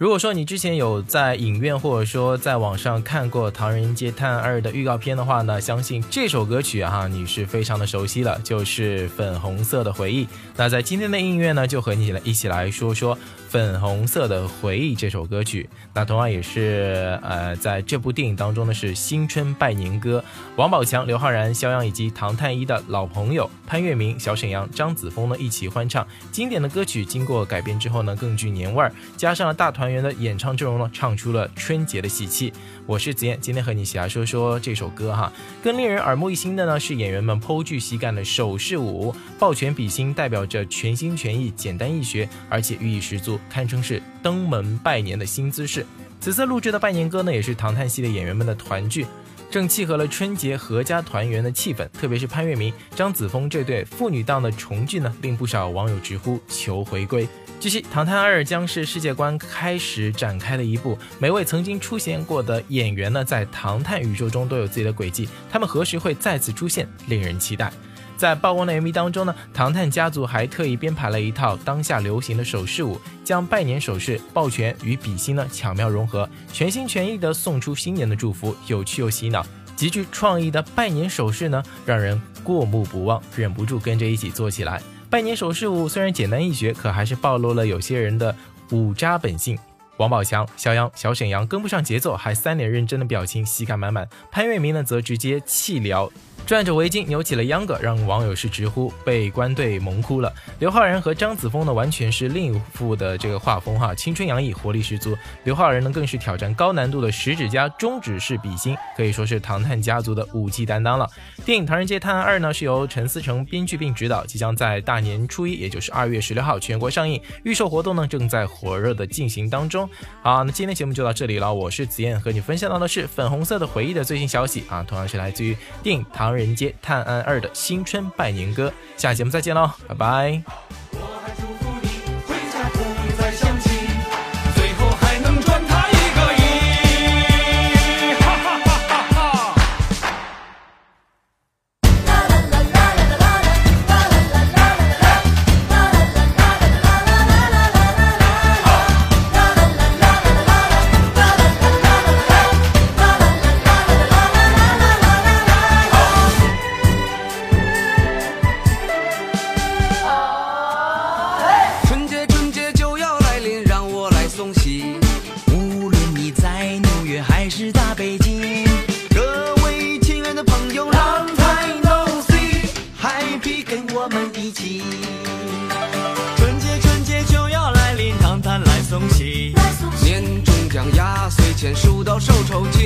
如果说你之前有在影院或者说在网上看过《唐人街探案二》的预告片的话呢，相信这首歌曲啊你是非常的熟悉了，就是《粉红色的回忆》。那在今天的音乐呢，就和你来一起来说说。《粉红色的回忆》这首歌曲，那同样也是呃，在这部电影当中呢是新春拜年歌。王宝强、刘昊然、肖央以及唐探一的老朋友潘粤明、小沈阳、张子枫呢一起欢唱经典的歌曲。经过改编之后呢，更具年味儿，加上了大团员的演唱阵容呢，唱出了春节的喜气。我是子燕，今天和你一起来说说这首歌哈。更令人耳目一新的呢是演员们颇具喜感的手势舞，抱拳比心，代表着全心全意、简单易学，而且寓意十足。堪称是登门拜年的新姿势。此次录制的拜年歌呢，也是唐探系列演员们的团聚，正契合了春节阖家团圆的气氛。特别是潘粤明、张子枫这对父女档的重聚呢，令不少网友直呼求回归。据悉，《唐探二》将是世界观开始展开的一部，每位曾经出现过的演员呢，在唐探宇宙中都有自己的轨迹，他们何时会再次出现，令人期待。在曝光的 MV 当中呢，唐探家族还特意编排了一套当下流行的手势舞，将拜年手势抱拳与比心呢巧妙融合，全心全意的送出新年的祝福，有趣又洗脑，极具创意的拜年手势呢，让人过目不忘，忍不住跟着一起做起来。拜年手势舞虽然简单易学，可还是暴露了有些人的舞渣本性。王宝强、肖央、小沈阳跟不上节奏，还三脸认真的表情，喜感满满。潘粤明呢，则直接气聊。转着围巾扭起了秧歌，让网友是直呼被关队萌哭了。刘昊然和张子枫呢，完全是另一副的这个画风哈，青春洋溢，活力十足。刘昊然呢，更是挑战高难度的食指加中指式比心，可以说是唐探家族的武器担当了。电影《唐人街探案二》呢，是由陈思诚编剧并执导，即将在大年初一，也就是二月十六号全国上映。预售活动呢，正在火热的进行当中。好，那今天节目就到这里了。我是子燕，和你分享到的是粉红色的回忆的最新消息啊，同样是来自于电影《唐唐》。人街探案二的新春拜年歌，下节目再见喽，拜拜。北京。各位亲爱的朋友，Long time no see，Happy 跟我们一起。春节春节就要来临，唐糖来送喜，年终奖压岁钱，数到手抽筋。